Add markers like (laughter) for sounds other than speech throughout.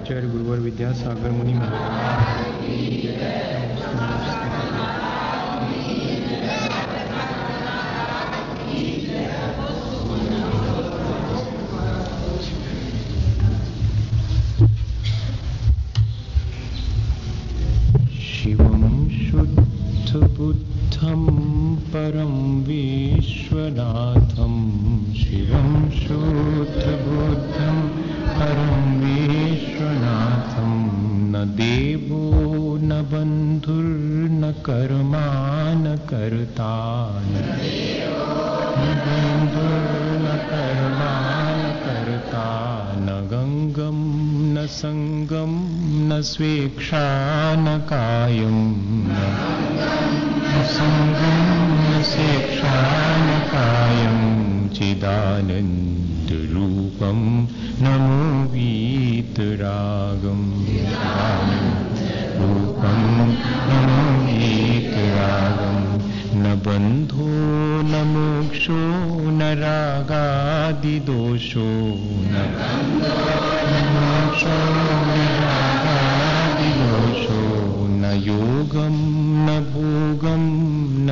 आचार्य गुरुवर विद्यासागर मुनि महाराज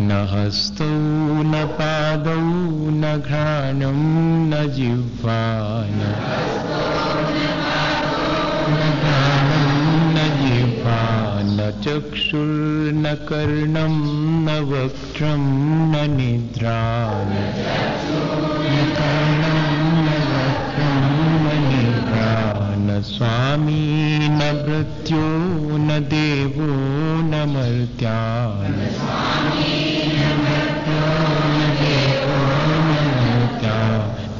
न हस्तौ, न पादौ, न घ्राणं, न जिह्वा न न चक्षुर्न कर्णं, न वक्त्रं, न निद्रा स्वामी न भृत्यो न देवो न मर्त्या।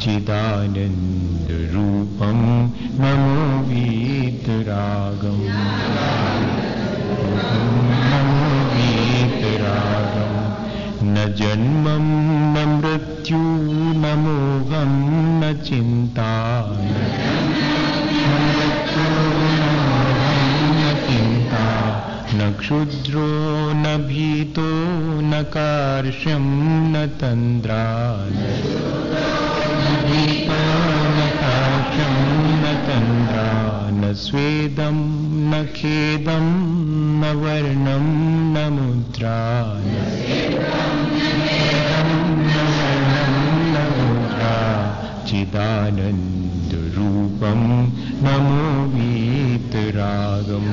चिदानन्दरूपं नमो वीतरागम्। नमो वीतरागम्। न जन्मं न मृत्यु न मोहं न चिन्ता क्षुद्रो न भीतो न कार्श्यं न तन्द्रा न स्वेदं न खेदं न मुद्रा न मुद्रा चिदानन्दरूपं नमो वीतरागम्।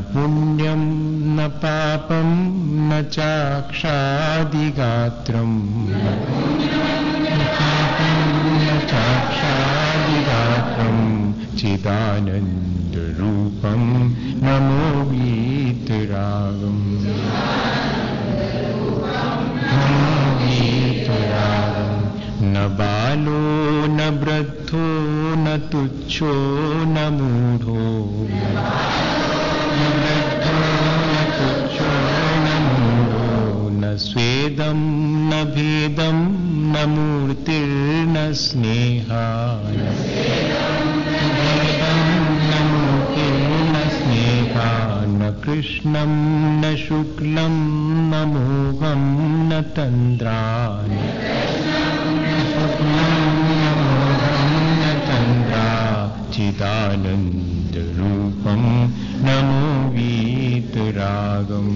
न न पापं न चाक्षादिगात्रम्। चाक्षादिगात्रं चिदानन्दरूपं नमो न बालो, न वृद्धो, न तुच्छो, न मूढो। स्वेदं न भेदं न मूर्तिर्न स्नेहा न कृष्णं न शुक्लं न मोहं न तन्द्रा न चिदानन्दरूपं नमो वीतरागम्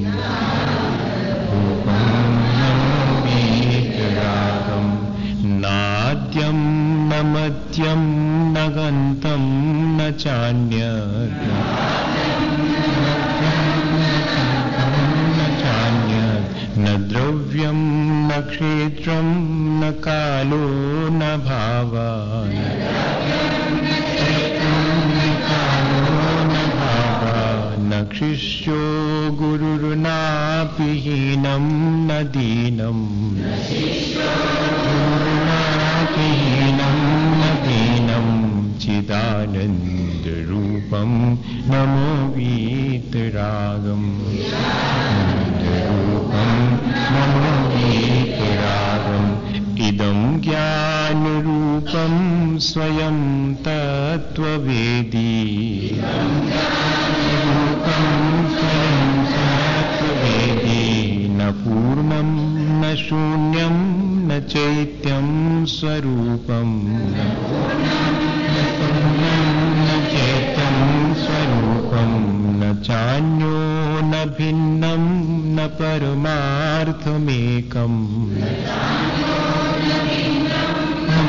चिदानन्दरूपं नमो वीतरागम् रूपं नमो वीतरागम् इदं ज्ञानरूपं स्वयं तत्त्ववेदी। न पूर्णं न शून्यं न चैत्यं स्वरूपम्। न स्वरूपं न चान्यो न भिन्नं न परमार्थमेकम्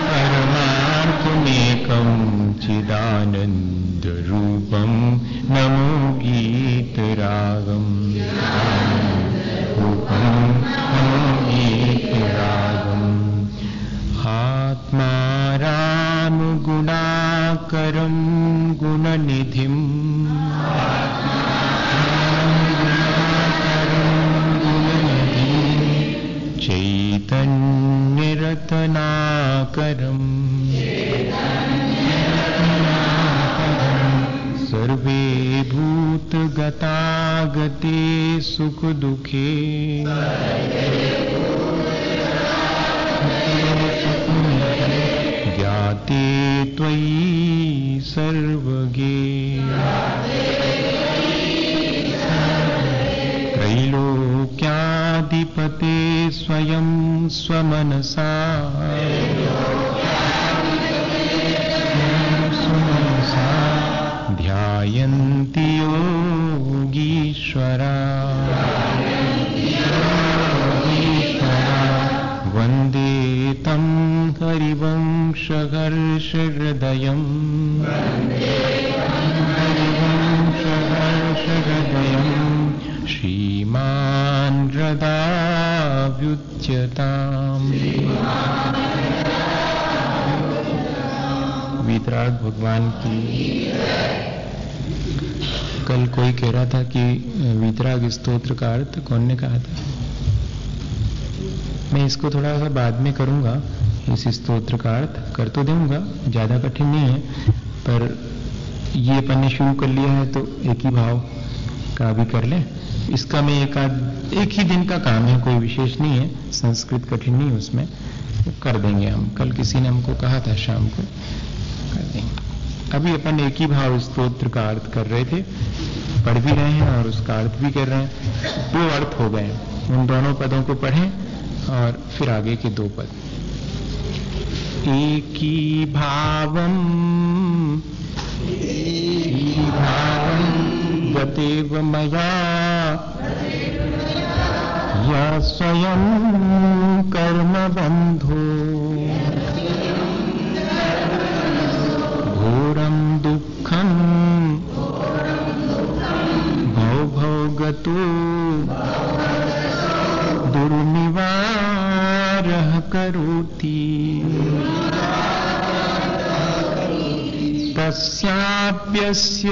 परमार्थमेकं चिदानन्दरूपं नमो गीतरागम् रूपं नमो गीतरागम् आत्मा रामगुणाकरं गुणनिधिम् चैतन्यरतनाकरम्। सर्वे भूतगतागते सुखदुःखे। ज्ञाते सर्वगे वीतराग का अर्थ कौन ने कहा था? मैं इसको थोड़ा सा बाद में करूँगा। इस स्तोत्र का अर्थ कर तो दूँगा, ज़्यादा कठिन नहीं है, पर ये अपन ने शुरू कर लिया है तो एक ही भाव का भी कर लें। इसका मैं एक आध एक ही दिन का काम है, कोई विशेष नहीं है, संस्कृत कठिन नहीं उसमें। तो कर देंगे हम। कल किसी ने हमको कहा था, शाम को कर देंगे। अभी अपन एक ही भाव स्तोत्र का अर्थ कर रहे थे। पढ़ भी रहे हैं और उसका अर्थ भी कर रहे हैं। दो अर्थ हो गए उन दोनों पदों को पढ़ें और फिर आगे के दो पद। एकी भावम भावम गतेव मया, या स्वयं कर्म बंधो। घोरम भवभोगतो दुर्निवारः करोति। तस्याप्यस्य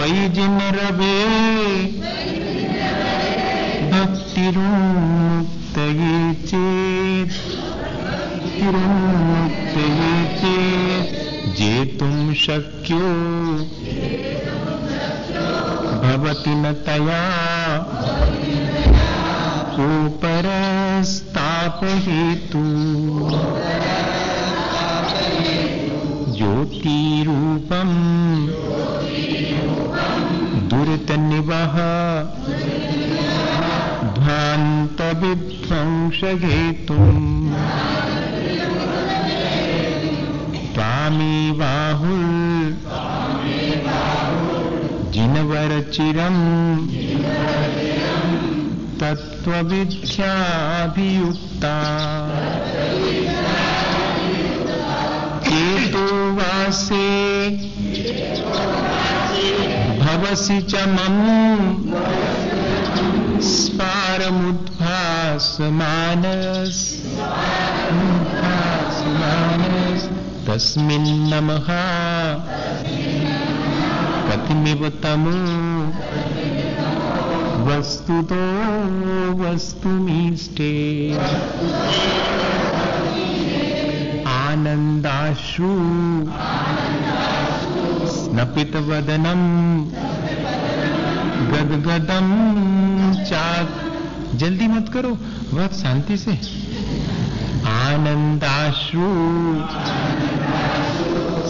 वैजिनरवे भक्तिरुन्मुक्तये चेत्। चेत्। जेतुं शक्यो। भवति न तया। सोपरस्तापहेतु ज्योतिरूपम्। दुरितनिवः ध्वान्तविध्वंसहेतुम् जिनवरचिरम् तत्त्वविद्याभियुक्ता। चेतो वासे भवसि च मम। तस्मिन् नमः। कतिमिव तमो वस्तुतो वस्तुमीष्टे। आनन्दाश्रु। स्नपितवदनम् गदगदम चाक। जल्दी मत करो, बहुत शांति से। आनंदाश्रु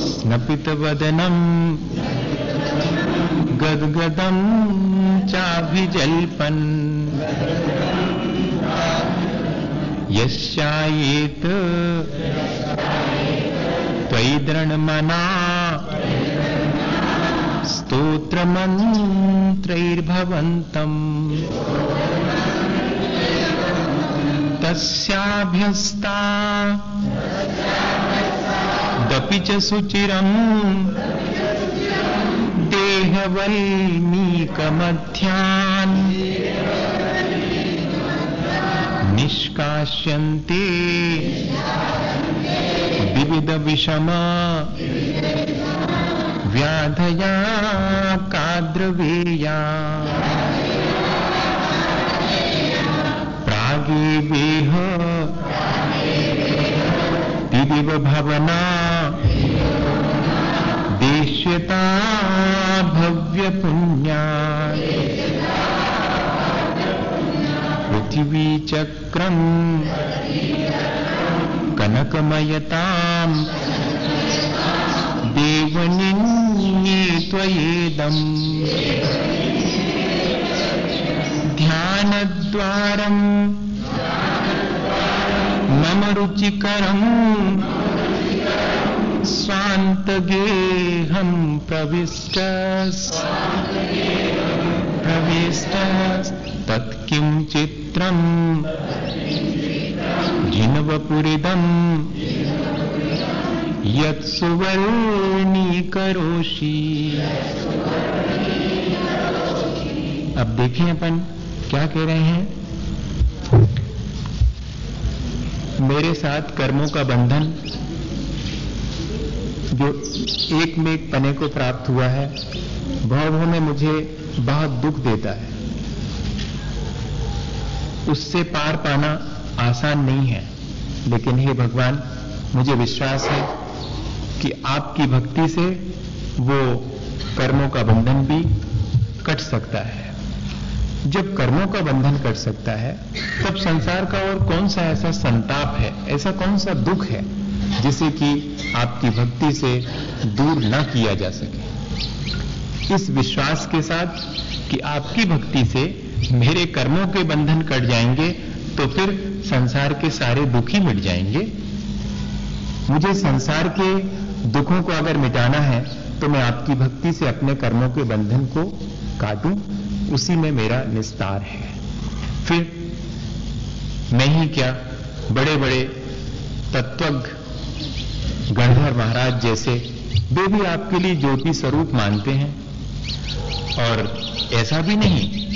स्नपित वदनम गदगदम चाभिजल्पन। यश्चायेत त्वयि स्तोत्रमन्त्रैर्भवन्तम् तस्याभ्यस्ता। दपि च सुचिरम्। देहवल्मीकमध्यान् निष्काश्यन्ते विविधविषमा। व्याधया काद्रवेया। प्रागेवेह। दिदिव भवना देश्यता भव्यपुण्या। पृथिवीचक्रम् कनकमयताम् देवनिन्ये त्वयेदम् ध्यानद्वारम् मम रुचिकरम् स्वान्तगेहम् प्रविष्ट। प्रविष्ट। तत्किं चित्रम् जिनवपुरिदम्। करोशी अब देखें अपन क्या कह रहे हैं। मेरे साथ कर्मों का बंधन जो एक में एक पने को प्राप्त हुआ है, भाव में मुझे बहुत दुख देता है। उससे पार पाना आसान नहीं है, लेकिन हे भगवान, मुझे विश्वास है कि आपकी भक्ति से वो कर्मों का बंधन भी कट सकता है। जब कर्मों का बंधन कट सकता है, तब संसार का और कौन सा ऐसा संताप है, ऐसा कौन सा दुख है? जिसे कि आपकी भक्ति से दूर ना किया जा सके। इस विश्वास के साथ कि आपकी भक्ति से मेरे कर्मों के बंधन कट जाएँगे तो फिर संसार के सारे दुख ही मिट जाएँगे। मुझे संसार के दुखों को अगर मिटाना है तो मैं आपकी भक्ति से अपने कर्मों के बंधन को काटूं, उसी में मेरा निस्तार है। फिर मैं ही क्या बड़े बड़े तत्वज्ञ गणधर महाराज जैसे, वे भी आपके लिए ज्योति स्वरूप मानते हैं। और ऐसा भी नहीं,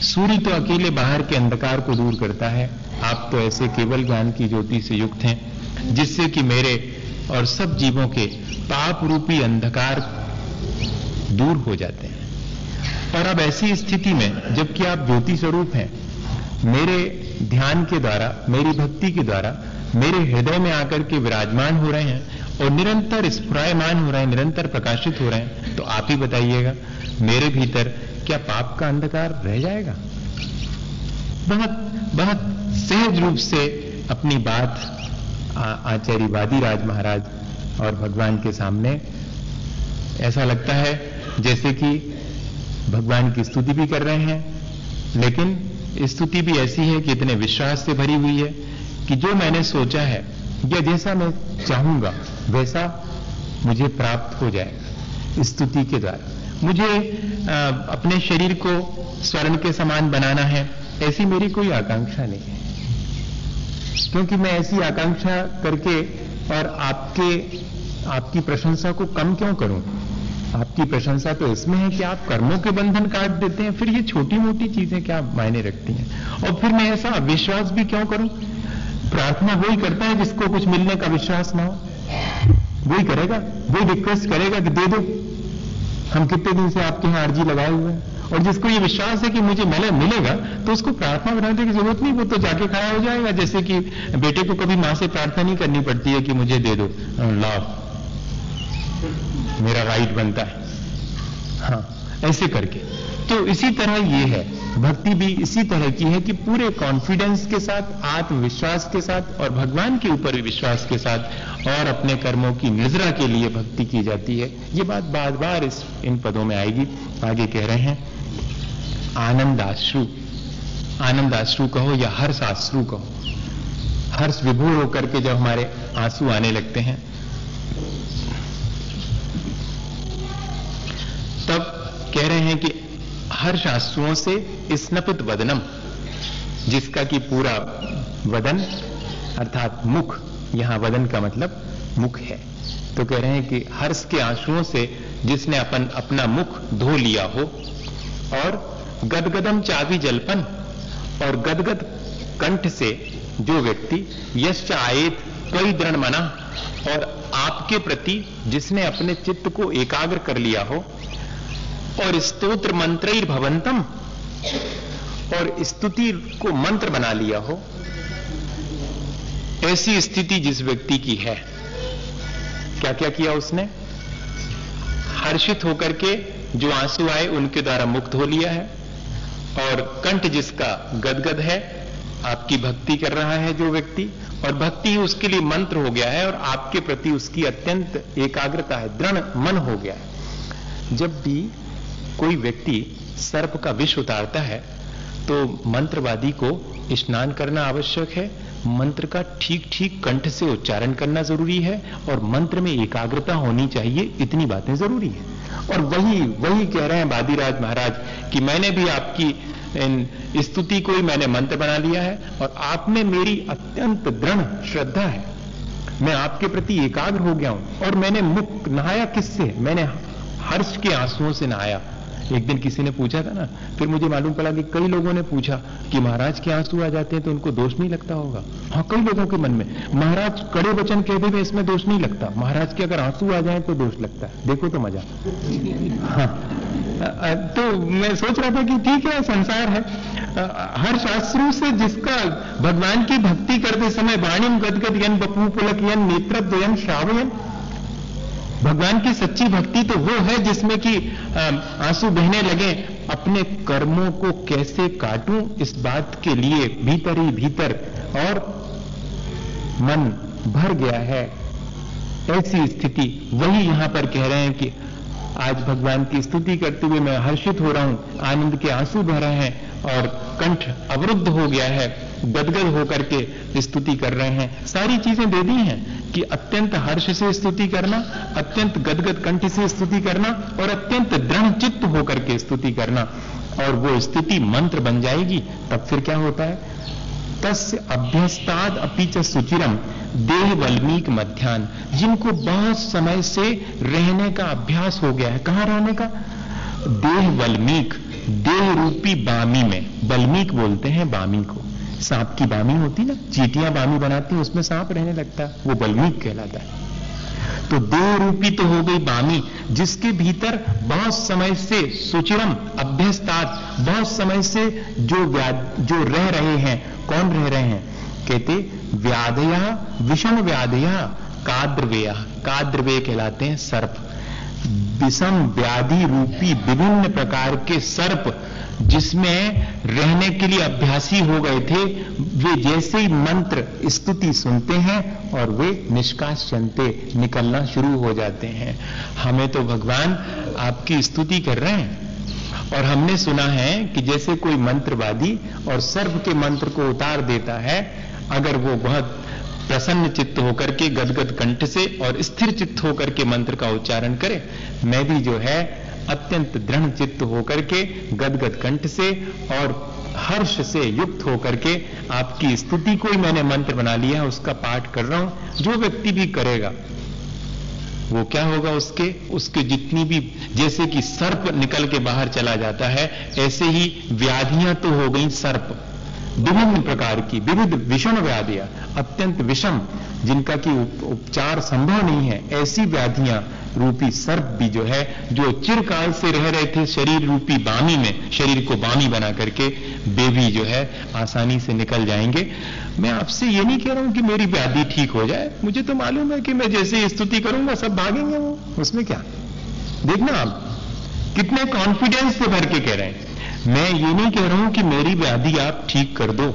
सूर्य तो अकेले बाहर के अंधकार को दूर करता है। आप तो ऐसे केवल ज्ञान की ज्योति से युक्त हैं, जिससे कि मेरे और सब जीवों के पाप रूपी अंधकार दूर हो जाते हैं। और अब ऐसी स्थिति में, जबकि आप ज्योति स्वरूप हैं, मेरे ध्यान के द्वारा, मेरी भक्ति के द्वारा मेरे हृदय में आकर के विराजमान हो रहे हैं और निरंतर स्फुरायमान हो रहे हैं, निरंतर प्रकाशित हो रहे हैं तो आप ही बताइएगा, मेरे भीतर क्या पाप का अंधकार रह जाएगा? बहुत बहुत सहज रूप से अपनी बात आचार्य वादीराज महाराज और भगवान के सामने ऐसा लगता है जैसे कि भगवान की स्तुति भी कर रहे हैं, लेकिन स्तुति भी ऐसी है कि इतने विश्वास से भरी हुई है कि जो मैंने सोचा है या जैसा मैं चाहूँगा वैसा मुझे प्राप्त हो जाएगा स्तुति के द्वारा। मुझे आ, अपने शरीर को स्वर्ण के समान बनाना है ऐसी मेरी कोई आकांक्षा नहीं है। क्योंकि मैं ऐसी आकांक्षा करके और आपके आपकी प्रशंसा को कम क्यों करूँ? आपकी प्रशंसा तो इसमें है कि आप कर्मों के बंधन काट देते हैं फिर ये छोटी मोटी चीज़ें क्या मायने रखती हैं? और फिर मैं ऐसा अविश्वास भी क्यों करूँ? प्रार्थना वही करता है जिसको कुछ मिलने का विश्वास ना हो। वही करेगा, वही रिक्वेस्ट करेगा कि दे दो। हम कितने दिन से आपके यहाँ अर्जी लगाए हुए हैं? और जिसको ये विश्वास है कि मुझे मिले मिलेगा तो उसको प्रार्थना बनाने की ज़रूरत नहीं, वो तो जाके खड़ा हो जाएगा। जैसे कि बेटे को कभी माँ से प्रार्थना नहीं करनी पड़ती है कि मुझे दे दो। लाभ मेरा राइट बनता है। हाँ ऐसे करके। तो इसी तरह ये है। भक्ति भी इसी तरह की है कि पूरे कॉन्फिडेंस के साथ, आत्मविश्वास के साथ और भगवान के ऊपर भी विश्वास के साथ और अपने कर्मों की निजरा के लिए भक्ति की जाती है। ये बात बार बार इस, इन पदों में आएगी। आगे कह रहे हैं, आनंदाश्रु। आनंदाश्रु कहो या हर्ष आश्रु कहो। हर्ष विभोर होकर के जब हमारे आँसू आने लगते हैं, तब कह रहे हैं कि हर शास्त्रों से स्नपित वदनम, जिसका कि पूरा वदन, अर्थात मुख, यहाँ वदन का मतलब मुख है। तो कह रहे हैं कि हर्ष के आंसुओं से जिसने अपन, अपना मुख धो लिया हो, और गदगदम चावी जलपन, और गदगद कंठ से जो व्यक्ति यश आयत कई दृढ़ मना, और आपके प्रति जिसने अपने चित्त को एकाग्र कर लिया हो और स्तोत्र मंत्र भवंतम। और स्तुति को मंत्र बना लिया हो। ऐसी स्थिति जिस व्यक्ति की है क्या क्या किया उसने? हर्षित होकर के जो आँसू आए, उनके द्वारा मुक्त हो लिया है। और कंठ जिसका गदगद है, आपकी भक्ति कर रहा है जो व्यक्ति। और भक्ति ही उसके लिए मंत्र हो गया है, और आपके प्रति उसकी अत्यंत एकाग्रता है, दृढ़ मन हो गया है। जब भी कोई व्यक्ति सर्प का विष उतारता है तो मंत्रवादी को स्नान करना आवश्यक है। मंत्र का ठीक ठीक कंठ से उच्चारण करना ज़रूरी है और मंत्र में एकाग्रता होनी चाहिए, इतनी बातें ज़रूरी है। और वही वही कह रहे हैं बादीराज महाराज कि मैंने भी आपकी स्तुति को ही मैंने मंत्र बना लिया है और आप में मेरी अत्यंत दृढ़ श्रद्धा है। मैं आपके प्रति एकाग्र हो गया हूँ और मैंने मुख नहाया किससे? मैंने हर्ष के आंसुओं से नहाया। एक दिन किसी ने पूछा था ना, फिर मुझे मालूम पड़ा कि कई लोगों ने पूछा कि महाराज के आँसू आ जाते हैं तो उनको दोष नहीं लगता होगा। हाँ कई लोगों के मन में, महाराज कड़े वचन कहते हुए इसमें दोष नहीं लगता। महाराज के अगर आँसू आ जाए तो दोष लगता है। देखो तो मज़ा। हाँ तो मैं सोच रहा था कि ठीक है, संसार है। हर शास्त्रों से जिसका भगवान की भक्ति करते समय वाणिम गदगद यन बपू पुलक यन नेत्र श्रावयन भगवान की सच्ची भक्ति तो वो है जिसमें कि आँसू बहने लगे, अपने कर्मों को कैसे काटूं, इस बात के लिए भीतर ही भीतर और मन भर गया है। ऐसी स्थिति, वही यहाँ पर कह रहे हैं कि आज भगवान की स्तुति करते हुए मैं हर्षित हो रहा हूँ। आनंद के आँसू बह रहे हैं और कंठ अवरुद्ध हो गया है। गदगद होकर के स्तुति कर रहे हैं। सारी चीज़ें दे दी हैं कि अत्यंत हर्ष से स्तुति करना, अत्यंत गदगद कंठ से स्तुति करना और अत्यंत दृढ़ चित्त होकर के स्तुति करना। और वो स्थिति मंत्र बन जाएगी, तब फिर क्या होता है? तस्य अभ्यस्ताद अपीच सुचिरम देह वल्मीक मध्यान्ह जिनको बहुत समय से रहने का अभ्यास हो गया है। कहाँ रहने का? देह वल्मीक देह रूपी बामी में। बल्मीक बोलते हैं बामी को। सांप की बामी होती ना, चीटियाँ बामी बनाती, उसमें सांप रहने लगता है वो बल्मीक कहलाता है। तो देह रूपी तो हो गई बामी, जिसके भीतर बहुत समय से सुचिरम अभ्यस्तात बहुत समय से जो जो रह रहे हैं, कौन रह रहे हैं? कहते, व्याधया, विषम व्याधया, काद्रवेय। काद्रवे कहलाते हैं सर्प। विषम व्याधि रूपी विभिन्न प्रकार के सर्प जिसमें रहने के लिए अभ्यासी हो गए थे, वे जैसे ही मंत्र, स्तुति सुनते हैं और वे निष्काश चलते निकलना शुरू हो जाते हैं। हमें तो भगवान आपकी स्तुति कर रहे हैं। और हमने सुना है कि जैसे कोई मंत्रवादी और सर्प के मंत्र को उतार देता है, अगर वो बहुत प्रसन्न चित्त होकर के गदगद कंठ से और स्थिर चित्त होकर के मंत्र का उच्चारण करे, मैं भी जो है अत्यंत दृढ़ चित्त होकर के, गदगद कंठ से और हर्ष से युक्त होकर के आपकी स्तुति को ही मैंने मंत्र बना लिया, उसका पाठ कर रहा हूँ। जो व्यक्ति भी करेगा, वो क्या होगा उसके? उसके जितनी भी, जैसे कि सर्प निकल के बाहर चला जाता है, ऐसे ही व्याधियाँ तो हो गई सर्प। विभिन्न प्रकार की, विविध विषम व्याधियाँ, अत्यंत विषम, जिनका कि उपचार संभव नहीं है। ऐसी व्याधियाँ रूपी सर्प भी जो है, जो चिरकाल से रह रहे थे शरीर रूपी बामी में, शरीर को बामी बना करके बेबी जो है, आसानी से निकल जाएँगे। मैं आपसे ये नहीं कह रहा हूँ कि मेरी व्याधि ठीक हो जाए। मुझे तो मालूम है कि मैं जैसे स्तुति करूँगा, सब भागेंगे वो। उसमें क्या? देखना आप, कितने कॉन्फिडेंस से भर के कह रहे हैं। मैं ये नहीं कह रहा हूँ कि मेरी व्याधि आप ठीक कर दो।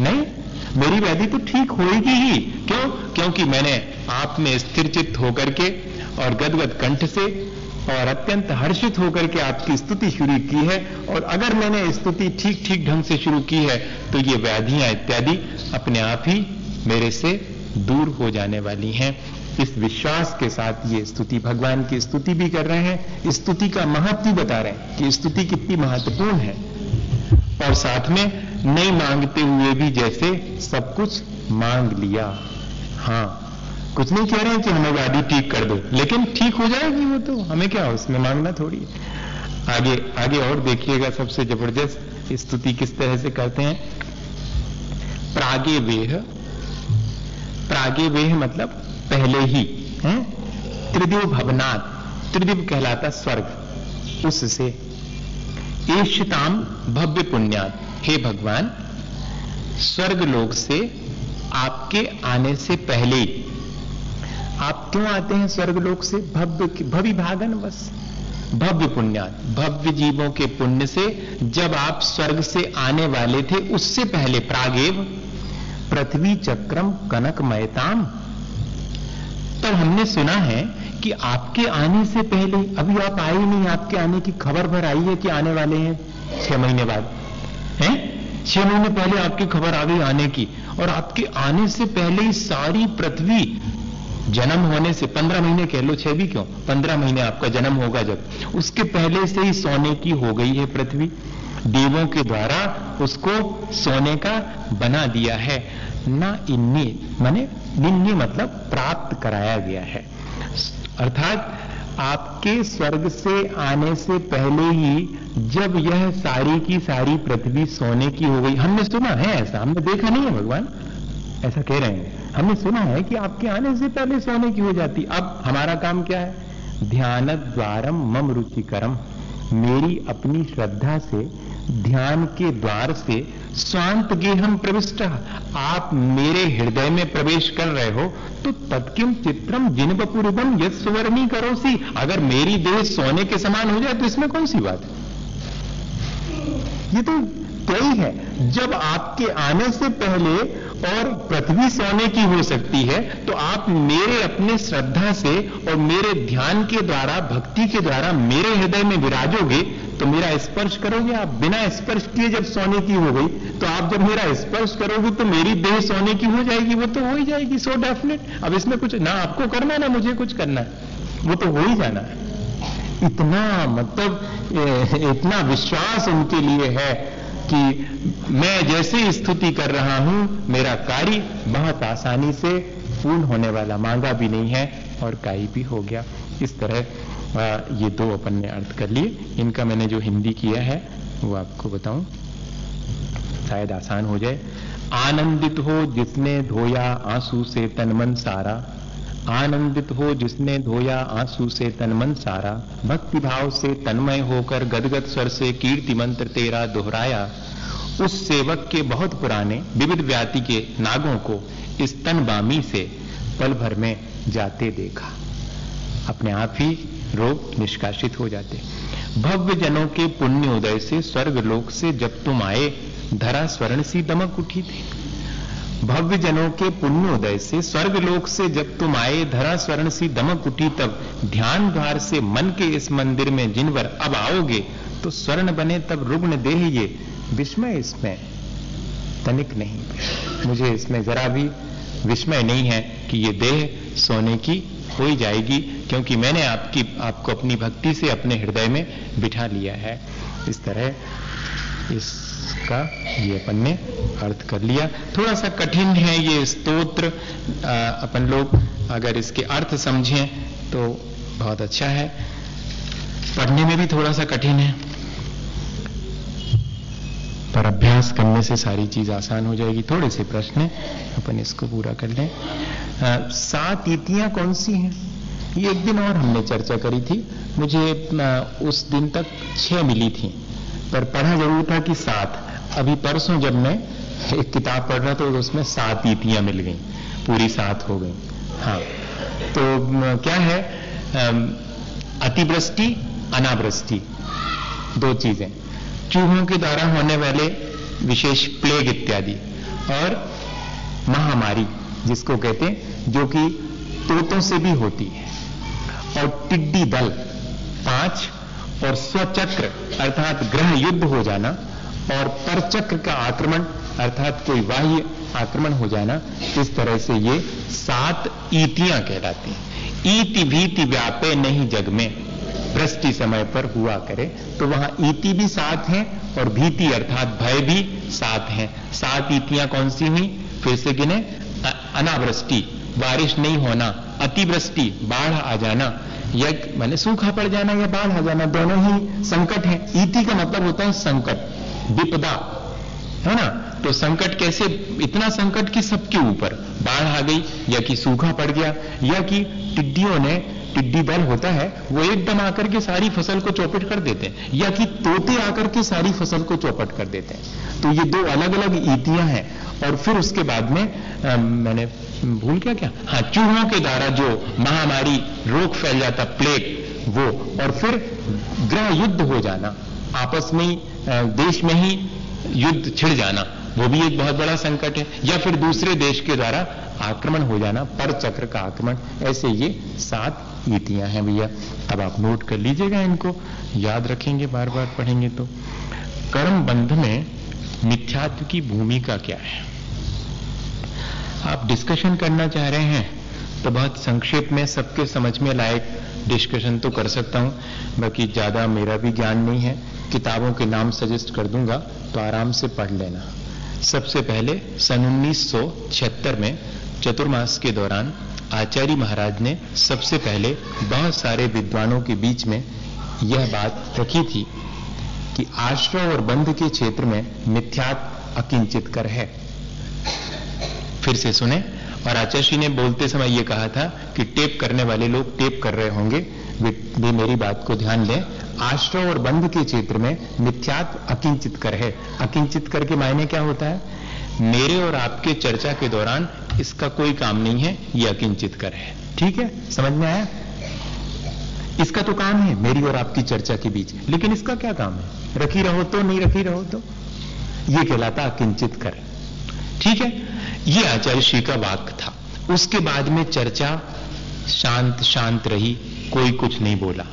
नहीं, मेरी व्याधि तो ठीक होगी ही। क्यों? क्योंकि मैंने आप में स्थिर चित्त होकर के और गदगद कंठ से और अत्यंत हर्षित होकर के आपकी स्तुति शुरू की है और अगर मैंने स्तुति ठीक ठीक ढंग से शुरू की है तो ये व्याधियाँ इत्यादि अपने आप ही मेरे से दूर हो जाने वाली हैं। इस विश्वास के साथ ये स्तुति, भगवान की स्तुति भी कर रहे हैं। स्तुति का महत्व बता रहे हैं कि स्तुति कितनी महत्वपूर्ण है। और साथ में नहीं मांगते हुए भी जैसे सब कुछ मांग लिया। हाँ, कुछ नहीं कह रहे हैं कि हमें गाड़ी ठीक कर दो, लेकिन ठीक हो जाएगी वो तो। हमें क्या, उसमें मांगना थोड़ी आगे आगे और देखिएगा सबसे ज़बरदस्त स्तुति किस तरह से करते हैं। प्रागे वेह प्रागे वेह मतलब पहले ही है त्रिदिव भवनाथ त्रिदिव कहलाता स्वर्ग। उससे ईशिताम भव्य पुण्यात। हे भगवान, स्वर्ग लोक से आपके आने से पहले आप क्यों आते हैं स्वर्ग स्वर्गलोक से? भव्य भवि भागन बस। भव्य पुण्यात, भव्य जीवों के पुण्य से जब आप स्वर्ग से आने वाले थे, उससे पहले प्रागेव, पृथ्वी चक्रम कनक मयताम पर हमने सुना है कि आपके आने से पहले, अभी आप आए नहीं, आपके आने की खबर भर आई है कि आने वाले हैं? छह महीने बाद। हैं? छह महीने पहले आपकी खबर आ गई आने की। और आपके आने से पहले ही सारी पृथ्वी जन्म होने से, पंद्रह महीने कह लो, छह भी क्यों? पंद्रह महीने आपका जन्म होगा जब। उसके पहले से ही सोने की हो गई है पृथ्वी। देवों के द्वारा उसको सोने का बना दिया है। ना इन्नी, माने निन्नी मतलब प्राप्त कराया गया है। अर्थात आपके स्वर्ग से आने से पहले ही जब यह सारी की सारी पृथ्वी सोने की हो गई, हमने सुना है ऐसा, हमने देखा नहीं है भगवान? ऐसा कह रहे हैं। हमने सुना है कि आपके आने से पहले सोने की हो जाती। अब हमारा काम क्या है? ध्यान द्वारम मम रुचिकरम। मेरी अपनी श्रद्धा से ध्यान के द्वार से स्वांत गेहम प्रविष्ट। आप मेरे हृदय में प्रवेश कर रहे हो तो तत्किम चित्रम जिन बपूर्वम यद सुवर्णी करो सी अगर मेरी देह सोने के समान हो जाए तो इसमें कौन सी बात है? ये तो तय है। जब आपके आने से पहले और पृथ्वी सोने की हो सकती है तो आप मेरे अपने श्रद्धा से और मेरे ध्यान के द्वारा, भक्ति के द्वारा मेरे हृदय में विराजोगे तो मेरा स्पर्श करोगे आप। बिना स्पर्श किए जब सोने की हो गई तो आप जब मेरा स्पर्श करोगे तो मेरी देह सोने की हो जाएगी। वो तो हो ही जाएगी सो डेफिनेट अब इसमें कुछ ना, आपको करना ना, मुझे कुछ करना है। वो तो हो ही जाना है। इतना मतलब इतना विश्वास उनके लिए है कि मैं जैसे स्तुति कर रहा हूँ, मेरा कार्य बहुत आसानी से पूर्ण होने वाला, मांगा भी नहीं है और काई भी हो गया। इस तरह ये दो अपन ने अर्थ कर लिए। इनका मैंने जो हिंदी किया है, वो आपको बताऊँ, शायद आसान हो जाए। आनंदित हो जिसने धोया आँसू से तनमन सारा। आनंदित हो जिसने धोया आँसू से तनमन सारा। भक्ति भाव से तन्मय होकर गदगद स्वर से कीर्ति मंत्र तेरा दोहराया। उस सेवक के बहुत पुराने, विविध व्याति के नागों को इस तन बामी से पल भर में जाते देखा। अपने आप ही रोग निष्कासित हो जाते। भव्य जनों के पुण्य उदय से स्वर्ग लोक से जब तुम आए धरा स्वर्ण सी दमक उठी थी। भव्य जनों के पुण्योदय से स्वर्ग लोक से जब तुम आए धरा स्वर्ण सी दमक उठी तब ध्यान द्वार से मन के इस मंदिर में जिनवर अब आओगे तो स्वर्ण बने तब रुग्ण देह ये विस्मय इसमें तनिक नहीं। मुझे इसमें जरा भी विस्मय नहीं है कि ये देह सोने की हो ही जाएगी, क्योंकि मैंने आपकी, आपको अपनी भक्ति से अपने हृदय में बिठा लिया है। इस तरह इस का ये अपन ने अर्थ कर लिया। थोड़ा सा कठिन है ये स्तोत्र। अपन लोग अगर इसके अर्थ समझें तो बहुत अच्छा है। पढ़ने में भी थोड़ा सा कठिन है। पर अभ्यास करने से सारी चीज़ आसान हो जाएगी। थोड़े से प्रश्न अपन इसको पूरा कर लें। सात ईतियाँ कौन सी हैं? ये एक दिन और हमने चर्चा करी थी। मुझे उस दिन तक छह मिली थी। पर पढ़ा ज़रूर था कि सात अभी परसों जब मैं एक किताब पढ़ रहा था तो उसमें सात ईतियाँ मिल गई। पूरी सात हो गई। हाँ। तो क्या है? अतिवृष्टि, अनावृष्टि। दो चीज़ें। चूहों के द्वारा होने वाले विशेष प्लेग इत्यादि और महामारी, जिसको कहते हैं, जो कि तोतों से भी होती है। और टिड्डी दल, पाँच और स्वचक्र अर्थात ग्रह युद्ध हो जाना, और परचक्र का आक्रमण, अर्थात कोई बाह्य आक्रमण हो जाना, इस तरह से ये सात ईतियाँ कहलाती हैं। ईति भीति व्यापे नहीं जग में, वृष्टि समय पर हुआ करे तो वहाँ ईति भी साथ है, और भीति अर्थात भय भी साथ है। सात ईतियाँ कौन सी हुई? फिर से गिने अनावृष्टि, बारिश नहीं होना, अतिवृष्टि, बाढ़ आ जाना या मैंने सूखा पड़ जाना या बाढ़ आ जाना, दोनों ही संकट है। ईति का मतलब होता है संकट, विपदा, है ना? तो संकट कैसे, इतना संकट कि सबके ऊपर, बाढ़ आ गई, या कि सूखा पड़ गया, या कि टिड्डियों ने टिड्डी दल होता है वो एकदम आकर के सारी फ़सल को चौपट कर देते हैं या कि तोते आकर के सारी फ़सल को चौपट कर देते हैं। तो ये दो अलग अलग ईतियाँ हैं और फिर उसके बाद में आ, मैंने भूल क्या क्या? हाँ चूहों के द्वारा जो महामारी रोग फैल जाता प्लेग वो और फिर ग्रह युद्ध हो जाना आपस में देश में ही युद्ध छिड़ जाना। वो भी एक बहुत बड़ा संकट है। या फिर दूसरे देश के द्वारा आक्रमण हो जाना, पर चक्र का आक्रमण, ऐसे ये सात नीतियाँ हैं भैया। अब आप नोट कर लीजिएगा इनको। याद रखेंगे बार बार पढ़ेंगे तो। कर्म बंध में मिथ्यात्व की भूमिका क्या है? आप डिस्कशन करना चाह रहे हैं तो बहुत संक्षेप में, सबके समझ में लायक डिस्कशन तो कर सकता हूँ। बाकी ज़्यादा मेरा भी ज्ञान नहीं है। किताबों के नाम सजेस्ट कर दूँगा तो आराम से पढ़ लेना। सबसे पहले सन उन्नीस सौ छिहत्तर में चतुर्मास के दौरान आचार्य महाराज ने सबसे पहले बहुत सारे विद्वानों के बीच में यह बात रखी थी कि आश्रय और बंध के क्षेत्र में मिथ्यात अकिंचित कर है। फिर से सुने और आचार्य ने बोलते समय यह कहा था कि टेप करने वाले लोग टेप कर रहे होंगे। वे, वे मेरी बात को ध्यान लें आश्रय और बंध के क्षेत्र में मिथ्यात अकिंचित कर है। अकिंचित कर के मायने क्या होता है? मेरे और आपके चर्चा के दौरान इसका कोई काम नहीं है यह अकिंचित कर है। ठीक है? समझ में आया? इसका तो काम है मेरी और आपकी चर्चा के बीच। लेकिन इसका क्या काम है? रखी रहो तो नहीं रखी रहो तो। ये कहलाता अकिंचित कर। ठीक है? ये आचार्य श्री का वाक्य था। उसके बाद में चर्चा शांत शांत रही, कोई कुछ नहीं बोला।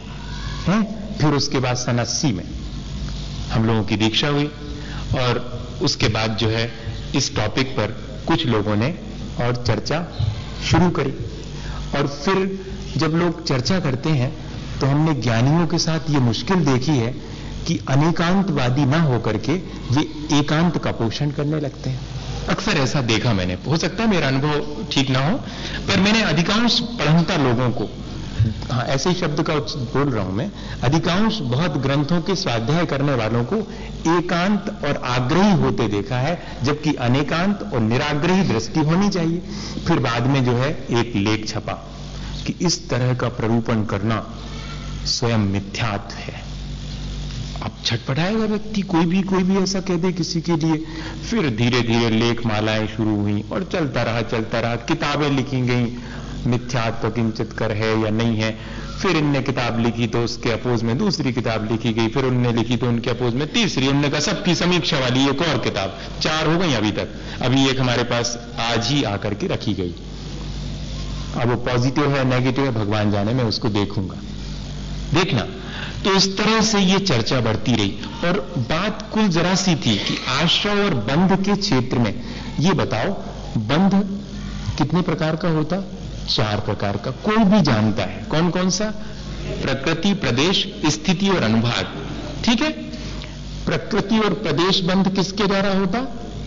है? फिर उसके बाद सन अस्सी में हम लोगों की दीक्षा हुई और उसके बाद जो है, इस टॉपिक पर कुछ लोगों ने और चर्चा शुरू करी। और फिर जब लोग चर्चा करते हैं तो हमने ज्ञानियों के साथ ये मुश्किल देखी है कि अनेकांतवादी ना होकर के वे एकांत का पोषण करने लगते हैं। अक्सर ऐसा देखा मैंने। हो सकता है मेरा अनुभव ठीक ना हो, पर मैंने अधिकांश पढ़नता लोगों को हाँ ऐसे ही शब्द का बोल रहा हूँ मैं। अधिकांश बहुत ग्रंथों के स्वाध्याय करने वालों को एकांत और आग्रही होते देखा है, जबकि अनेकांत और निराग्रही दृष्टि होनी चाहिए। फिर बाद में जो है, एक लेख छपा कि इस तरह का प्ररूपण करना स्वयं मिथ्यात्व है। अब छटपटाएगा व्यक्ति, कोई भी कोई भी ऐसा कह दे किसी के लिए। फिर धीरे धीरे लेख मालाएँ शुरू हुई और चलता रहा चलता रहा, किताबें लिखी गई। मिथ्यात्व किंचित कर है या नहीं है, फिर इनने किताब लिखी तो उसके अपोज में दूसरी किताब लिखी गई, फिर उनने लिखी तो उनके अपोज में तीसरी, उनने कहा, सबकी समीक्षा वाली एक और किताब, चार हो गई अभी तक, अभी एक हमारे पास आज ही आकर के रखी गई। अब वो पॉजिटिव है नेगेटिव है, भगवान जाने, में उसको देखूँगा। देखना तो इस तरह से ये चर्चा बढ़ती रही, और बात कुल जरा सी थी कि आश्रय और बंध के क्षेत्र में, ये बताओ, बंध कितने प्रकार का होता? चार प्रकार का कोई भी जानता है। कौन कौन सा? प्रकृति, प्रदेश, स्थिति और अनुभाग। ठीक है? प्रकृति और प्रदेश बंध किसके द्वारा होता?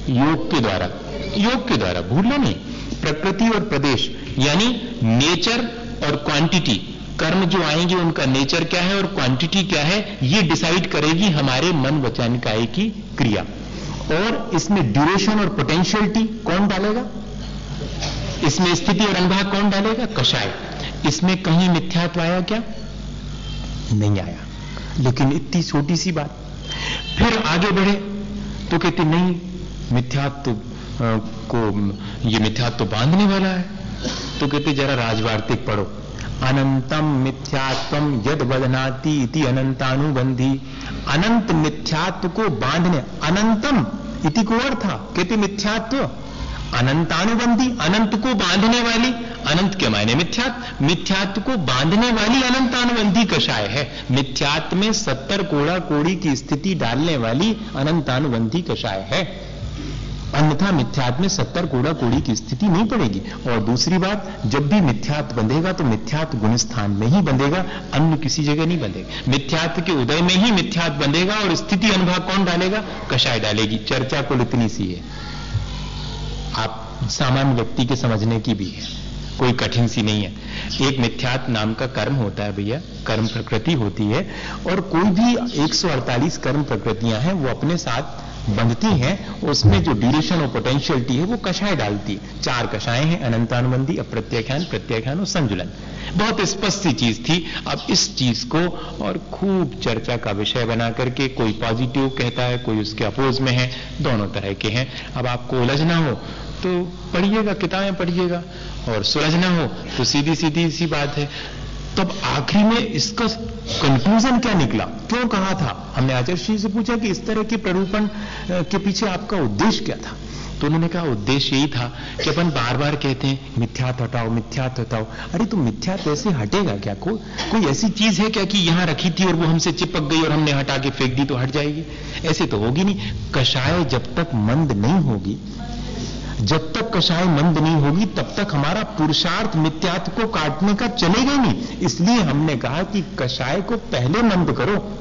योग के द्वारा। योग के द्वारा। भूलना नहीं। प्रकृति और प्रदेश, यानी नेचर और क्वांटिटी कर्म जो आएँगे, उनका नेचर क्या है और क्वांटिटी क्या है, ये डिसाइड करेगी हमारे मन वचन काय की क्रिया। और इसमें ड्यूरेशन और पोटेंशियलिटी कौन डालेगा? इसमें स्थिति और अनुभाग कौन डालेगा? कषाय इसमें कहीं मिथ्यात्व आया क्या? नहीं आया। लेकिन इतनी छोटी सी बात। फिर आगे बढ़े। तो कहते, नहीं, मिथ्यात्व को, ये मिथ्यात्व बांधने वाला है। तो कहते, जरा राजवार्तिक पढ़ो। अनंतम मिथ्यात्व यद बदनाती इति अनंतानुबंधी। अनंत मिथ्यात्व को बांधने, अनंतम इति को अर्थ कहते, मिथ्यात्व अनंतानुबंधी, अनंत को बांधने वाली, अनंत के मायने मिथ्यात्व मिथ्यात्व को बांधने वाली अनंतानुबंधी कषाय है। मिथ्यात्व में सत्तर कोड़ा कोड़ी की स्थिति डालने वाली अनंतानुबंधी कषाय है। अन्यथा मिथ्यात्व में सत्तर कोड़ा कोड़ी की स्थिति नहीं पड़ेगी। और दूसरी बात, जब भी मिथ्यात्व बंधेगा तो मिथ्यात्व गुण स्थान में ही बंधेगा, अन्य किसी जगह नहीं बंधेगा। मिथ्यात्व के उदय में ही मिथ्यात्व बंधेगा, और स्थिति अनुभाग कौन डालेगा? कषाय डालेगी। चर्चा कुल इतनी सी है। आप सामान्य व्यक्ति के समझने की भी है। कोई कठिन सी नहीं है। एक मिथ्यात नाम का कर्म होता है भैया, कर्म प्रकृति होती है, और कोई भी 148 कर्म प्रकृतियाँ हैं, वो अपने साथ बंधती है, उसमें जो ड्यूरेशन और पोटेंशियलिटी है, वो कषाय डालती है। चार कषाएँ हैं, अनंतानुबंधी, अप्रत्याख्यान, प्रत्याख्यान और संजुलन बहुत स्पष्ट सी चीज़ थी। अब इस चीज़ को और खूब चर्चा का विषय बना करके कोई पॉजिटिव कहता है, कोई उसके अपोज में है, दोनों तरह के हैं। अब आपको उलझना हो तो पढ़िएगा, किताबें पढ़िएगा। और सुलझना हो तो सीधी सीधी सी बात है। तब आखिरी में इसका कंक्लूजन क्या निकला? क्यों कहा था? हमने आचार्य से पूछा कि इस तरह के प्ररूपण के पीछे आपका उद्देश्य क्या था? तो उन्होंने कहा, उद्देश्य यही था कि अपन बार बार कहते हैं मिथ्यात हटाओ मिथ्यात हटाओ अरे तो मिथ्यात ऐसे हटेगा क्या? को, कोई ऐसी चीज़ है क्या कि यहाँ रखी थी और वो हमसे चिपक गई और हमने हटा के फेंक दी तो हट जाएगी? ऐसे तो होगी नहीं। कषाय जब तक मंद नहीं होगी जब तक कषाय मंद नहीं होगी, तब तक हमारा पुरुषार्थ मिथ्यात्व को काटने का चलेगा नहीं। इसलिए हमने कहा कि कषाय को पहले मंद करो।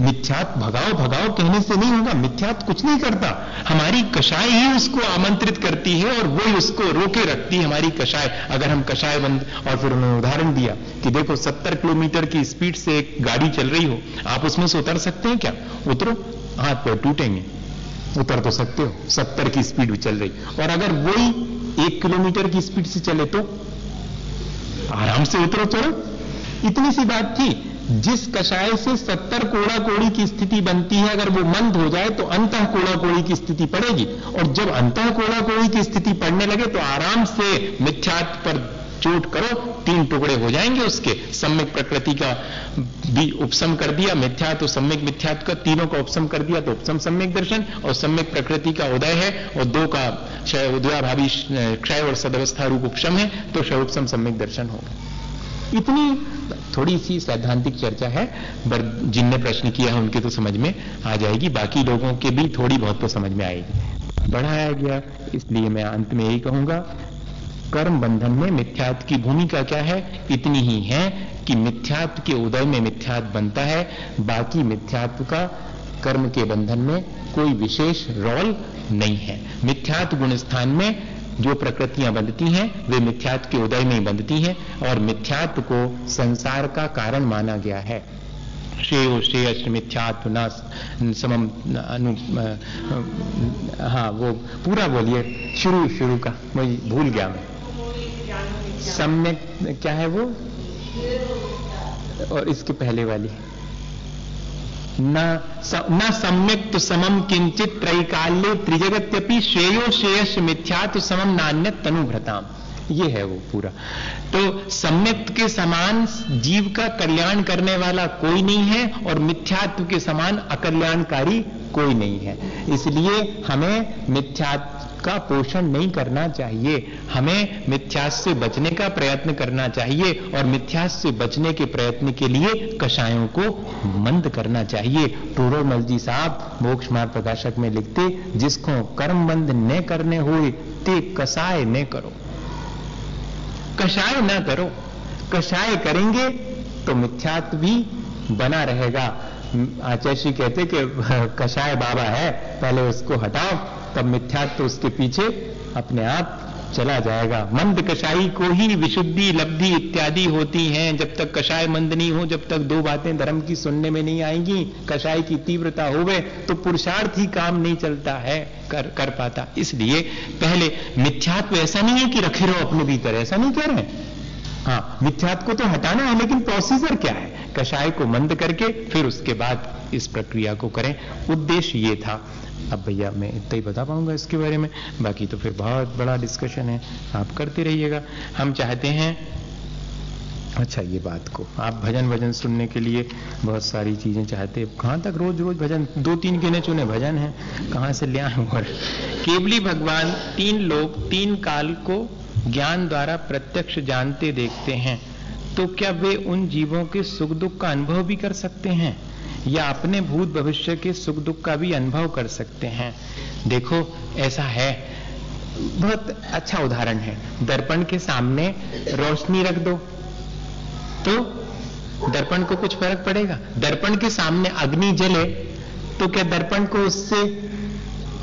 मिथ्यात भगाओ भगाओ कहने से नहीं होगा। मिथ्यात कुछ नहीं करता। हमारी कषाय ही उसको आमंत्रित करती है और वो उसको रोके रखती है हमारी कषाय अगर हम कषाय बंद और फिर उन्होंने उदाहरण दिया कि देखो 70 किलोमीटर की स्पीड से एक गाड़ी चल रही हो, आप उसमें से उतर सकते हैं क्या? उतरो, हाथ पैर टूटेंगे। उतर तो सकते हो, सत्तर की स्पीड भी चल रही। और अगर वही एक किलोमीटर की स्पीड से चले तो आराम से उतरो, चलो। इतनी सी बात थी, जिस कषाय से सत्तर कोड़ा कोड़ी की स्थिति बनती है, अगर वो मंद हो जाए तो अंत कोड़ा कोड़ी की स्थिति पड़ेगी। और जब अंत कोड़ा कोड़ी की स्थिति पड़ने लगे तो आराम से मिथ्यात पर चोट करो, तीन टुकड़े हो जाएँगे उसके। सम्यक प्रकृति का भी उपसम कर दिया, मिथ्या तो सम्यक मिथ्यात्व का, तीनों का उपसम कर दिया तो उपसम सम्यक दर्शन, और सम्यक प्रकृति का उदय है, और दो का उदयाभावी क्षय और सदवस्था रूप उपशम है तो क्षय उपसम सम्यक दर्शन होगा। इतनी थोड़ी सी सैद्धांतिक चर्चा है, पर जिनने प्रश्न किया है, उनके तो समझ में आ जाएगी, बाकी लोगों के भी थोड़ी बहुत तो समझ में आएगी। बढ़ाया गया, इसलिए मैं अंत में यही कहूँगा कर्म बंधन में मिथ्यात्व की भूमिका क्या है? इतनी ही है कि मिथ्यात्व के उदय में मिथ्यात्व बनता है, बाकी मिथ्यात्व का कर्म के बंधन में कोई विशेष रोल नहीं है। मिथ्यात्व गुण स्थान में जो प्रकृतियाँ बंधती हैं, वे मिथ्यात्व के उदय में ही बंधती हैं और मिथ्यात्व को संसार का कारण माना गया है। श्रेय श्रेय मिथ्यात्व न समम अनु हाँ वो पूरा बोलिए, शुरू शुरू का मुझे भूल गया मैं। सम्यक, क्या है वो? और इसके पहले वाली न न सम्यक तो समम किंचित त्रैकाल्य त्रिजगत्यपि श्रेयो श्रेयस मिथ्या तो समम नान्य तनुभ्रताम ये है वो पूरा। तो सम्यक के समान जीव का कल्याण करने वाला कोई नहीं है और मिथ्यात्व के समान अकल्याणकारी कोई नहीं है। इसलिए हमें मिथ्यात्व का पोषण नहीं करना चाहिए। हमें मिथ्या से बचने का प्रयत्न करना चाहिए और मिथ्या से बचने के प्रयत्न के लिए कषायों को मंद करना चाहिए। टोरोमल जी साहब मोक्ष मार्ग प्रकाशक में लिखते, जिसको कर्म बंद न करने हुए, ते कसाय न करो। कषाय ना करो। कषाय करेंगे तो मिथ्यात्व भी बना रहेगा। आचार्य श्री कहते कि, कषाय बाबा है, पहले उसको हटाओ, तब मिथ्यात्व उसके पीछे अपने आप चला जाएगा। मंद कषाई को ही विशुद्धि, लब्धि इत्यादि होती हैं। जब तक कषाय मंद नहीं हो, जब तक दो बातें धर्म की सुनने में नहीं आएँगी, कषाय की तीव्रता हो गए तो पुरुषार्थ ही काम नहीं चलता है कर कर पाता। इसलिए पहले मिथ्यात्व ऐसा नहीं है कि रखे रहो अपने भीतर, ऐसा नहीं कह रहे हाँ मिथ्यात्व को तो हटाना है, लेकिन प्रोसीजर क्या है? कषाय को मंद करके, फिर उसके बाद इस प्रक्रिया को करें। उद्देश्य ये था। अब भैया, मैं इतना ही बता पाऊँगा इसके बारे में। बाकी तो फिर बहुत बड़ा डिस्कशन है। आप करते रहिएगा। हम चाहते हैं अच्छा ये बात को। आप भजन भजन सुनने के लिए बहुत सारी चीज़ें चाहते हैं। कहाँ तक रोज रोज भजन? दो तीन गिने चुने भजन है। कहाँ से ले आए और केवली भगवान, तीन लोग, तीन काल को ज्ञान द्वारा प्रत्यक्ष जानते देखते हैं तो क्या वे उन जीवों के सुख दुख का अनुभव भी कर सकते हैं? या अपने भूत भविष्य के सुख दुख का भी अनुभव कर सकते हैं? देखो, ऐसा है। बहुत अच्छा उदाहरण है। दर्पण के सामने रोशनी रख दो। तो दर्पण को कुछ फ़र्क पड़ेगा? दर्पण के सामने अग्नि जले तो क्या दर्पण को उससे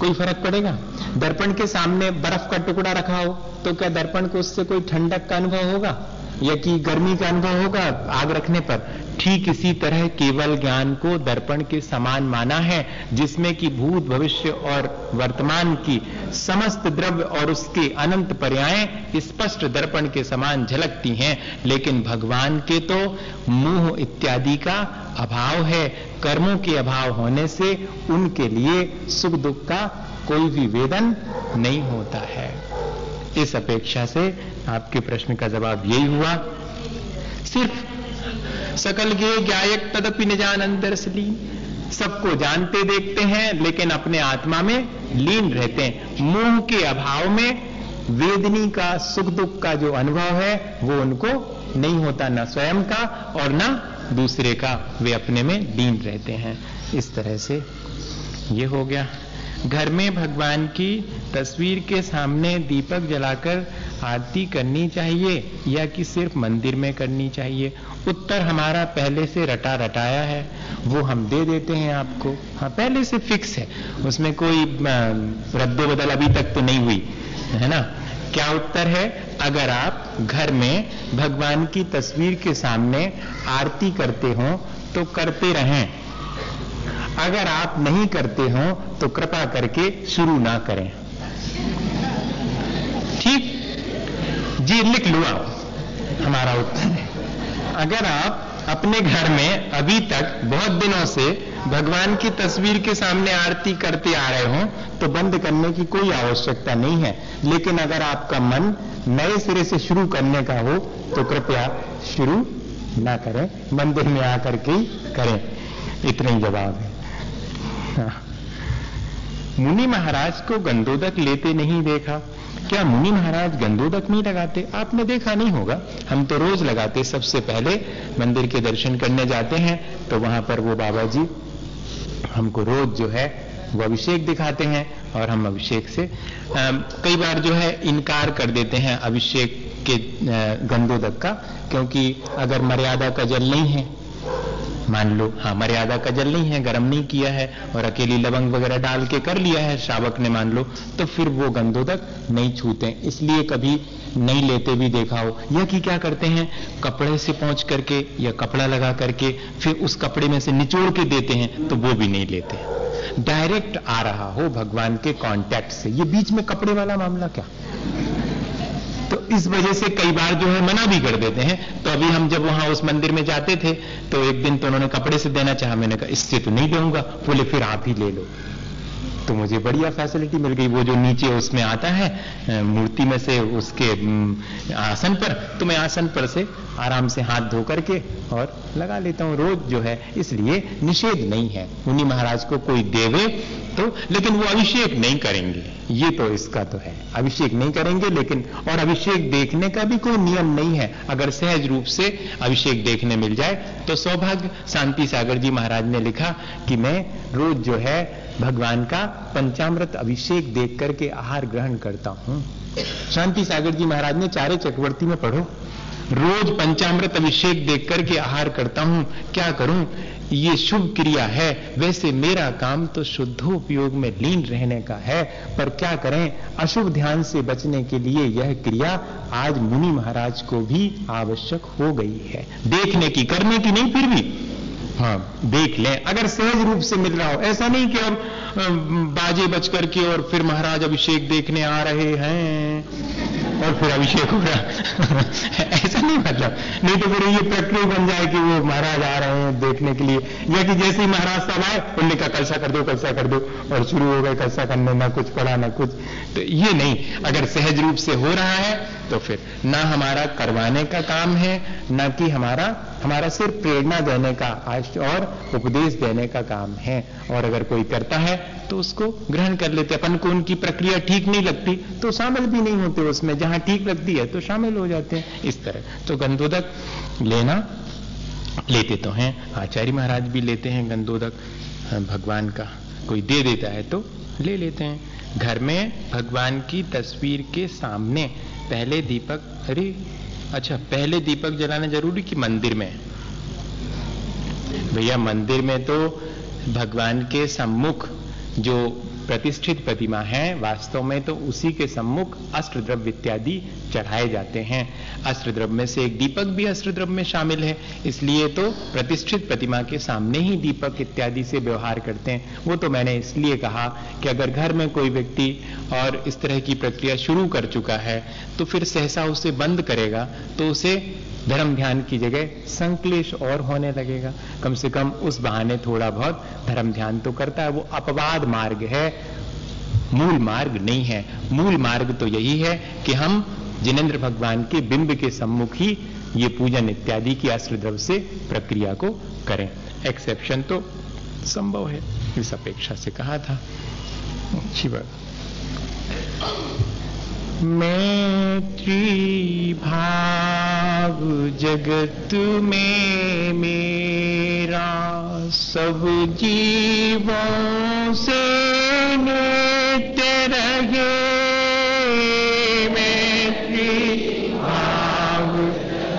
कोई फ़र्क पड़ेगा? दर्पण के सामने बर्फ़ का टुकड़ा रखा हो तो क्या दर्पण को उससे कोई ठंडक का अनुभव होगा? या कि गर्मी का अनुभव होगा आग रखने पर? ठीक इसी तरह केवल ज्ञान को दर्पण के समान माना है, जिसमें कि भूत भविष्य और वर्तमान की समस्त द्रव्य और उसके अनंत पर्याय स्पष्ट दर्पण के समान झलकती हैं। लेकिन भगवान के तो मुँह इत्यादि का अभाव है। कर्मों के अभाव होने से उनके लिए सुख दुख का कोई भी वेदन नहीं होता है। इस अपेक्षा से आपके प्रश्न का जवाब यही हुआ। सिर्फ़ सकल गे गायक तदपि निजानंदर लीन सबको जानते देखते हैं, लेकिन अपने आत्मा में लीन रहते हैं। मुँह के अभाव में वेदनी का, सुख दुख का जो अनुभव है, वो उनको नहीं होता, ना स्वयं का और ना दूसरे का। वे अपने में लीन रहते हैं। इस तरह से ये हो गया। घर में भगवान की तस्वीर के सामने दीपक जलाकर आरती करनी चाहिए या कि सिर्फ़ मंदिर में करनी चाहिए? उत्तर हमारा पहले से रटा रटाया है। वो हम दे देते हैं आपको। हाँ पहले से फिक्स है। उसमें कोई रद्दो बदल अभी तक तो नहीं हुई, है ना? क्या उत्तर है? अगर आप घर में भगवान की तस्वीर के सामने आरती करते हो तो करते रहें। अगर आप नहीं करते हो तो कृपा करके शुरू ना करें ठीक जी लिख लो आप हमारा उत्तर है। अगर आप अपने घर में अभी तक बहुत दिनों से भगवान की तस्वीर के सामने आरती करते आ रहे हो तो बंद करने की कोई आवश्यकता नहीं है। लेकिन अगर आपका मन नए सिरे से शुरू करने का हो तो कृपया शुरू ना करें मंदिर में आकर के करें। इतना ही जवाब है। मुनि महाराज को गंदोदक लेते नहीं देखा। क्या मुनि महाराज गंदोदक नहीं लगाते? आपने देखा नहीं होगा। हम तो रोज लगाते सबसे पहले मंदिर के दर्शन करने जाते हैं तो वहाँ पर वो बाबा जी हमको रोज जो है वो अभिषेक दिखाते हैं और हम अभिषेक से आ, कई बार जो है इनकार कर देते हैं अभिषेक के गंदोदक का क्योंकि अगर मर्यादा का जल नहीं है मान लो हाँ मर्यादा का जल नहीं है, गर्म नहीं किया है, और अकेली लवंग वगैरह डाल के कर लिया है श्रावक ने मान लो तो फिर वो गंदोदक नहीं छूते। इसलिए कभी नहीं लेते भी देखा हो। या कि क्या करते हैं? कपड़े से पहुँच करके या कपड़ा लगा करके फिर उस कपड़े में से निचोड़ के देते हैं तो वो भी नहीं लेते। डायरेक्ट आ रहा हो भगवान के कांटेक्ट से। ये बीच में कपड़े वाला मामला क्या? तो इस वजह से कई बार जो है मना भी कर देते हैं। तो अभी हम जब वहाँ उस मंदिर में जाते थे तो एक दिन तो उन्होंने कपड़े से देना चाहा, मैंने कहा, इससे तो नहीं दूँगा। बोले, फिर आप ही ले लो। तो मुझे बढ़िया फैसिलिटी मिल गई। वो जो नीचे उसमें आता है मूर्ति में से उसके आसन पर तो मैं आसन पर से आराम से हाथ धो करके और लगा लेता हूँ। रोज जो है, इसलिए निषेध नहीं है। उन्हीं महाराज को कोई देवे तो लेकिन वो अभिषेक नहीं करेंगे। ये तो इसका तो है। अभिषेक नहीं करेंगे, लेकिन, और अभिषेक देखने का भी कोई नियम नहीं है। अगर सहज रूप से अभिषेक देखने मिल जाए तो सौभाग्य, शांति सागर जी महाराज ने लिखा कि मैं रोज जो है भगवान का पंचामृत अभिषेक देख करके आहार ग्रहण करता हूँ। शांति सागर जी महाराज ने चारे चक्रवर्ती में पढ़ो। रोज पंचामृत अभिषेक देख करके आहार करता हूँ। क्या करूँ? ये शुभ क्रिया है। वैसे मेरा काम तो शुद्धोपयोग में लीन रहने का है। पर क्या करें? अशुभ ध्यान से बचने के लिए यह क्रिया आज मुनि महाराज को भी आवश्यक हो गई है। देखने की, करने की नहीं, फिर भी। हाँ देख लें। अगर सहज रूप से मिल रहा हो, ऐसा नहीं कि अब बाजे बच करके और फिर महाराज अभिषेक देखने आ रहे हैं। और फिर अभिषेक हो रहा (laughs) ऐसा नहीं मतलब। नहीं तो फिर ये प्रक्रिया बन जाए कि वो महाराज आ रहे हैं देखने के लिए। या कि जैसे ही महाराज साहब आए, उनने कहा कलसा कर दो कलसा कर दो। और शुरू हो गए कलसा करने, ना कुछ पड़ा ना कुछ। तो ये नहीं। अगर सहज रूप से हो रहा है तो फिर ना हमारा करवाने का काम है, ना कि हमारा हमारा सिर्फ़ प्रेरणा देने का और उपदेश देने का काम है। और अगर कोई करता है तो उसको ग्रहण कर लेते, अपन को उनकी प्रक्रिया ठीक नहीं लगती तो शामिल भी नहीं होते उसमें, जहाँ ठीक लगती है तो शामिल हो जाते हैं, इस तरह। तो गंधोदक लेना, लेते तो हैं, आचार्य महाराज भी लेते हैं गंधोदक भगवान का कोई दे देता है तो ले लेते हैं। घर में भगवान की तस्वीर के सामने, पहले दीपक, अरे अच्छा पहले दीपक जलाना ज़रूरी कि मंदिर में? भैया, मंदिर में तो भगवान के सम्मुख जो प्रतिष्ठित प्रतिमा है, वास्तव में तो उसी के सम्मुख अस्त्र द्रव्य इत्यादि चढ़ाए जाते हैं। अस्त्र द्रव्य में से एक दीपक भी अस्त्र द्रव्य में शामिल है। इसलिए तो प्रतिष्ठित प्रतिमा के सामने ही दीपक इत्यादि से व्यवहार करते हैं। वो तो मैंने इसलिए कहा कि अगर घर में कोई व्यक्ति और इस तरह की प्रक्रिया शुरू कर चुका है तो फिर सहसा उसे बंद करेगा तो उसे धर्म ध्यान की जगह संक्लेश और होने लगेगा। कम से कम उस बहाने थोड़ा बहुत धर्म ध्यान तो करता है। वो अपवाद मार्ग है, मूल मार्ग नहीं है। मूल मार्ग तो यही है कि हम जिनेन्द्र भगवान के बिंब के सम्मुख ही ये पूजन इत्यादि की अस्त्र द्रव से प्रक्रिया को करें। एक्सेप्शन तो संभव है, इस अपेक्षा से कहा था। अच्छी बात मैत्री भाग जगत में मेरा सब जीवों से नित्य रहे। मैत्री भाग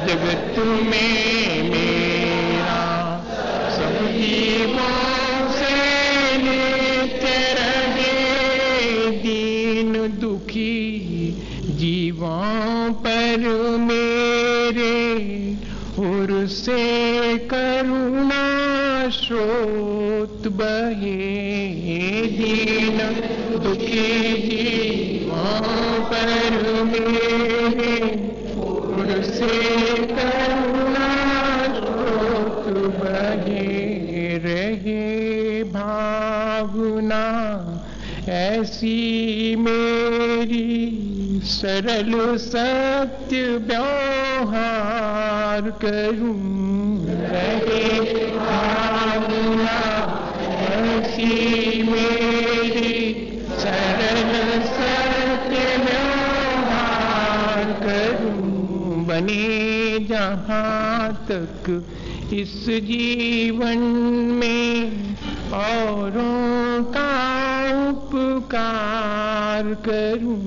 जगत में बहे दीन, दुखी जीवों पर मेरे। और से करुणा बहे रहे, भावना ऐसी मेरी। सरल सत्य व्यवहार करूँ, रहे भावना ऐसी मेरी सरल सत्य व्यवहार करूँ बने जहाँ तक इस जीवन में औरों का उपकार करूँ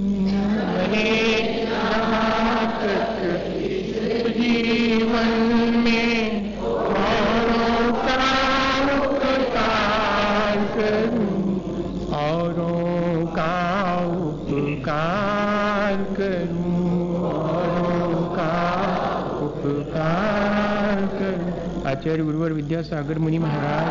बने तक इस जीवन आचार्य गुरुवर विद्यासागर मुनि महाराज